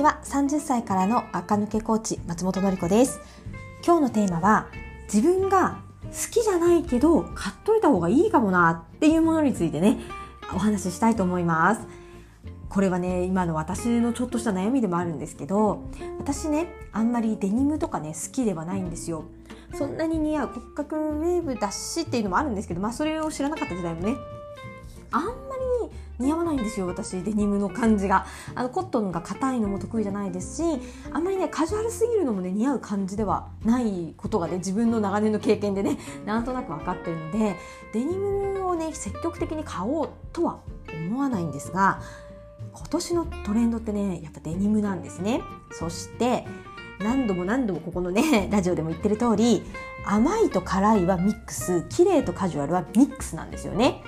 ちは。30歳からの赤抜けコーチ松本のり子です。今日のテーマは自分が好きじゃないけど買っといた方がいいかもなっていうものについてねお話ししたいと思います。これはね今の私のちょっとした悩みでもあるんですけど私ねあんまりデニムとかね好きではないんですよ。そんなに似合う骨格ウェーブだしっていうのもあるんですけどまあそれを知らなかった時代もねあんま似合わないんですよ私デニムの感じが。あのコットンが硬いのも得意じゃないですしあんまりねカジュアルすぎるのもね似合う感じではないことがね自分の長年の経験でね なんとなく分かってるのでデニムをね積極的に買おうとは思わないんですが今年のトレンドってねやっぱデニムなんですね。そして何度も何度もここのね ラジオでも言ってる通り甘いと辛いはミックス綺麗とカジュアルはミックスなんですよね。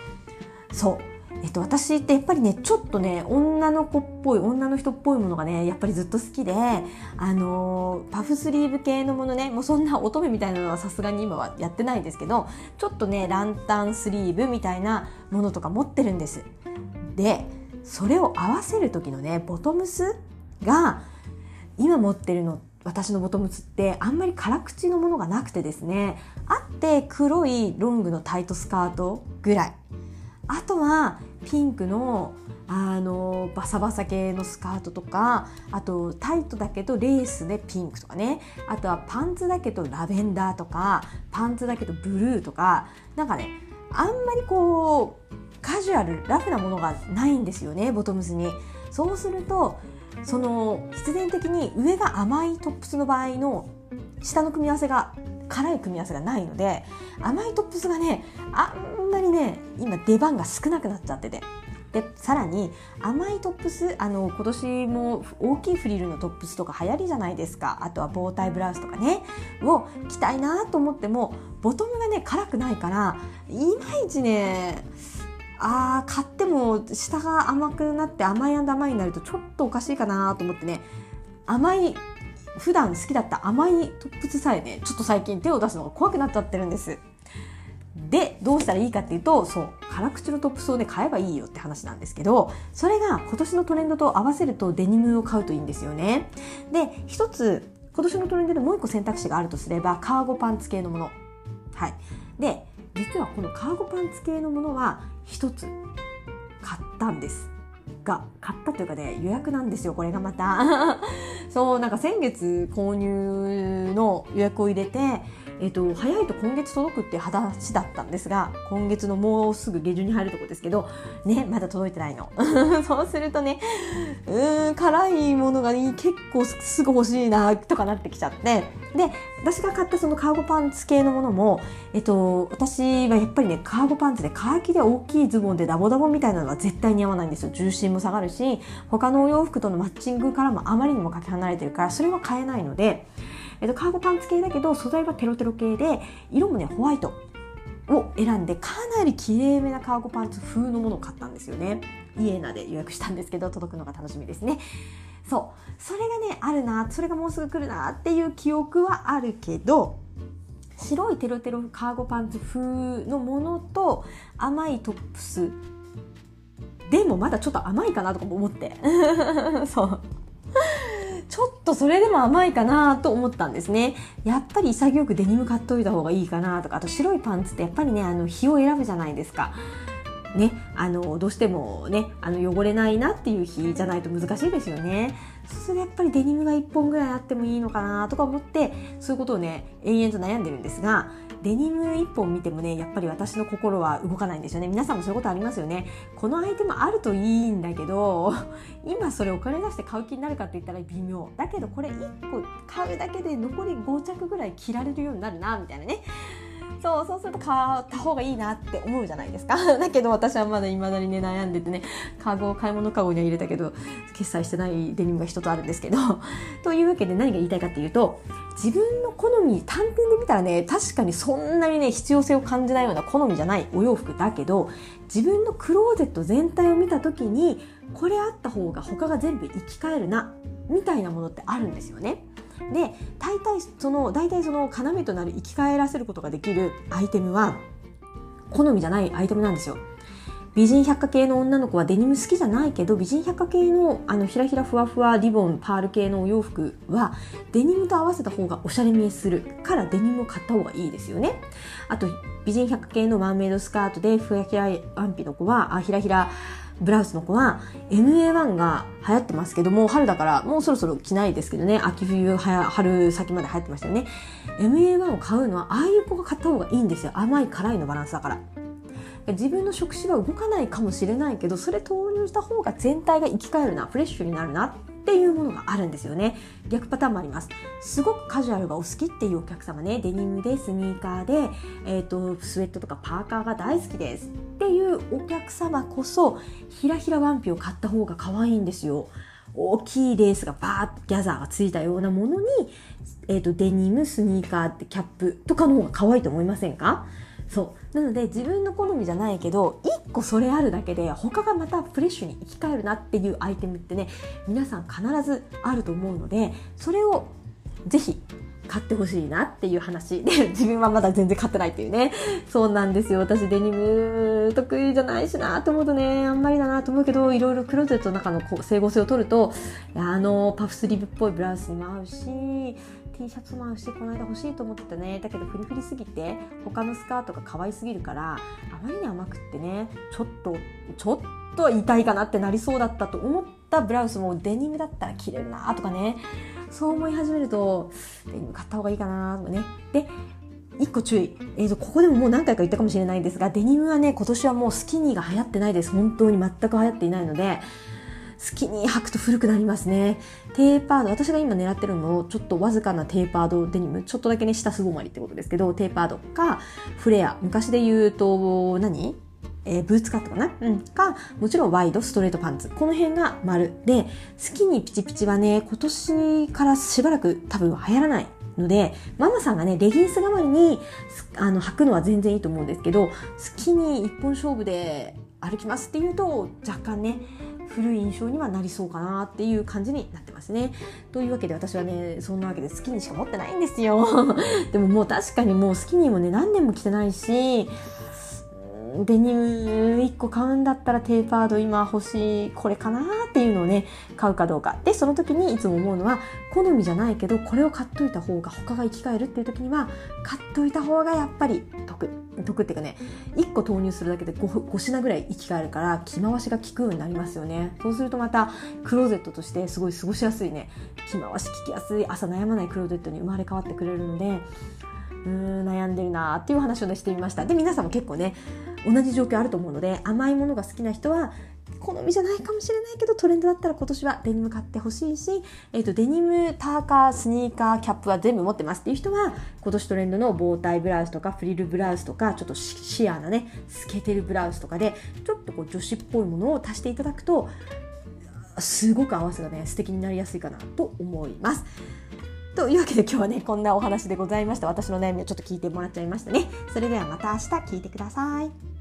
そう。えっと、私ってやっぱりねちょっとね女の子っぽい女の人っぽいものがねやっぱりずっと好きであのー、パフスリーブ系のものねもうそんな乙女みたいなのはさすがに今はやってないんですけどちょっとねランタンスリーブみたいなものとか持ってるんです。でそれを合わせる時のねボトムスが今持ってるの私のボトムスってあんまり辛口のものがなくてですねあって黒いロングのタイトスカートぐらい。あとはピンクのあのバサバサ系のスカートとかあとタイトだけどレースでピンクとかねあとはパンツだけどラベンダーとかパンツだけどブルーとかなんかねあんまりこうカジュアルラフなものがないんですよねボトムスに。そうするとその必然的に上が甘いトップスの場合の下の組み合わせが辛い組み合わせがないので甘いトップスがねあんまりね今出番が少なくなっちゃってて。でさらに甘いトップスあの今年も大きいフリルのトップスとか流行りじゃないですか。あとはボータイブラウスとかねを着たいなと思ってもボトムがね辛くないからいまいちねあー買っても下が甘くなって甘い甘いになるとちょっとおかしいかなと思ってね甘い普段好きだった甘いトップスさえねちょっと最近手を出すのが怖くなっちゃってるんです。でどうしたらいいかっていうとそう辛口のトップスをね買えばいいよって話なんですけどそれが今年のトレンドと合わせるとデニムを買うといいんですよね。で一つ今年のトレンドでもう一個選択肢があるとすればカーゴパンツ系のもの。はい。で実はこのカーゴパンツ系のものは一つ買ったんです。が買ったというかね予約なんですよこれがまた。そうなんか先月購入の予約を入れてえっと、早いと今月届くっていう話だったんですが今月のもうすぐ下旬に入るとこですけどねまだ届いてないの。そうするとねうん辛いものがね結構すぐ欲しいなとかなってきちゃって。で私が買ったそのカーゴパンツ系のものも、えっと、私はやっぱりねカーゴパンツでカーキで大きいズボンでダボダボみたいなのは絶対に合わないんですよ。重心も下がるし他のお洋服とのマッチングからもあまりにもかけ離慣れてるからそれは買えないのでえっと、カーゴパンツ系だけど素材はテロテロ系で色もねホワイトを選んでかなりきれいめなカーゴパンツ風のものを買ったんですよね。イエナで予約したんですけど届くのが楽しみですね。そう。それがねあるなそれがもうすぐ来るなっていう記憶はあるけど白いテロテロカーゴパンツ風のものと甘いトップスでもまだちょっと甘いかなとか思って。そう。ちょっとそれでも甘いかなと思ったんですね。やっぱり潔くデニム買っといた方がいいかなとか、あと白いパンツってやっぱりね、あの、日を選ぶじゃないですか。ね、あのどうしてもねあの汚れないなっていう日じゃないと難しいですよね。そうするとやっぱりデニムが1本ぐらいあってもいいのかなとか思ってそういうことをね延々と悩んでるんですがデニム1本見てもねやっぱり私の心は動かないんですよね。皆さんもそういうことありますよね。このアイテムあるといいんだけど今それお金出して買う気になるかって言ったら微妙。だけどこれ1個買うだけで残り5着ぐらい着られるようになるなみたいなね。そうそうすると買った方がいいなって思うじゃないですか。だけど私はまだ未だにね悩んでてねカゴ買い物カゴには入れたけど決済してないデニムが一つあるんですけど。というわけで何が言いたいかっていうと自分の好み単品で見たらね確かにそんなにね必要性を感じないような好みじゃないお洋服だけど自分のクローゼット全体を見た時にこれあった方が他が全部生き返るなみたいなものってあるんですよね。で大体その大体その要となる生き返らせることができるアイテムは好みじゃないアイテムなんですよ。美人百科系の女の子はデニム好きじゃないけど美人百科系のあのひらひらふわふわリボンパール系のお洋服はデニムと合わせた方がおしゃれ見えするからデニムを買った方がいいですよねあと美人百貨系のマーメイドスカートでふやひらワンピの子はあひらひらブラウスの子は MA1 が流行ってますけども春だからもうそろそろ着ないですけどね。秋冬春先まで流行ってましたよね。MA1 を買うのはああいう子が買った方がいいんですよ。甘い辛いのバランスだから。自分の触手は動かないかもしれないけどそれ投入した方が全体が生き返るな。フレッシュになるな。っていうものがあるんですよね。逆パターンもあります。すごくカジュアルがお好きっていうお客様ね。デニムでスニーカーで、えーと、スウェットとかパーカーが大好きです。っていうお客様こそひらひらワンピを買った方が可愛いんですよ。大きいレースがバーッとギャザーがついたようなものに、えーとデニムスニーカーってキャップとかの方が可愛いと思いませんか？そう。なので自分の好みじゃないけど1個それあるだけで他がまたフレッシュに生き返るなっていうアイテムってね皆さん必ずあると思うのでそれを是非買ってほしいなっていう話。で 自分はまだ全然買ってないっていうね。そうなんですよ。私デニム得意じゃないしなと思うとねあんまりだなと思うけどいろいろクローゼットの中の整合性を取るとあのパフスリーブっぽいブラウスにも合うし T シャツも合うしこの間欲しいと思ってたね。だけどフリフリすぎて他のスカートが可愛すぎるからあまりに甘くってねちょっとちょっとと痛いかなってなりそうだったと思ったブラウスもデニムだったら着れるなとかね。そう思い始めるとデニム買った方がいいかなとかね。で1個注意、えーと、ここでももう何回か言ったかもしれないんですがデニムはね今年はもうスキニーが流行ってないです。本当に全く流行っていないのでスキニー履くと古くなりますね。テーパード、私が今狙ってるのも、ちょっとわずかなテーパードデニム、ちょっとだけね、下すぼまりってことですけど、テーパードか、フレア、昔で言うと何、えー、ブーツカットかな？うん。か、もちろんワイド、ストレートパンツ。この辺が丸。で、スキニーピチピチはね、今年からしばらく多分流行らないので、ママさんがね、レギンス代わりに、あの、履くのは全然いいと思うんですけど、スキニー一本勝負で歩きますっていうと、若干ね、古い印象にはなりそうかなっていう感じになってますね。というわけで私はねそんなわけでスキニーしか持ってないんですよ。でももう確かにもうスキニーもね何年も着てないしデニム1個買うんだったらテーパード今欲しいこれかなっていうのをね買うかどうか。でその時にいつも思うのは好みじゃないけどこれを買っといた方が他が生き返るっていう時には買っといた方がやっぱり得。得っていうかね1個投入するだけで 5, 5品ぐらい生き返るから着回しが効くようになりますよね。そうするとまたクローゼットとしてすごい過ごしやすいね。着回し効きやすい朝悩まないクローゼットに生まれ変わってくれるのでうーん悩んでるなっていう話をねしてみましたで皆さんも結構ね同じ状況あると思うので甘いものが好きな人は好みじゃないかもしれないけどトレンドだったら今年はデニム買ってほしいし、えーと、デニムパーカースニーカーキャップは全部持ってますっていう人は今年トレンドの防体ブラウスとかフリルブラウスとかちょっとシアなね透けてるブラウスとかでちょっとこう女子っぽいものを足していただくとすごく合わせがね素敵になりやすいかなと思います。というわけで今日はねこんなお話でございました。私の悩みをちょっと聞いてもらっちゃいましたね。それではまた明日聞いてください。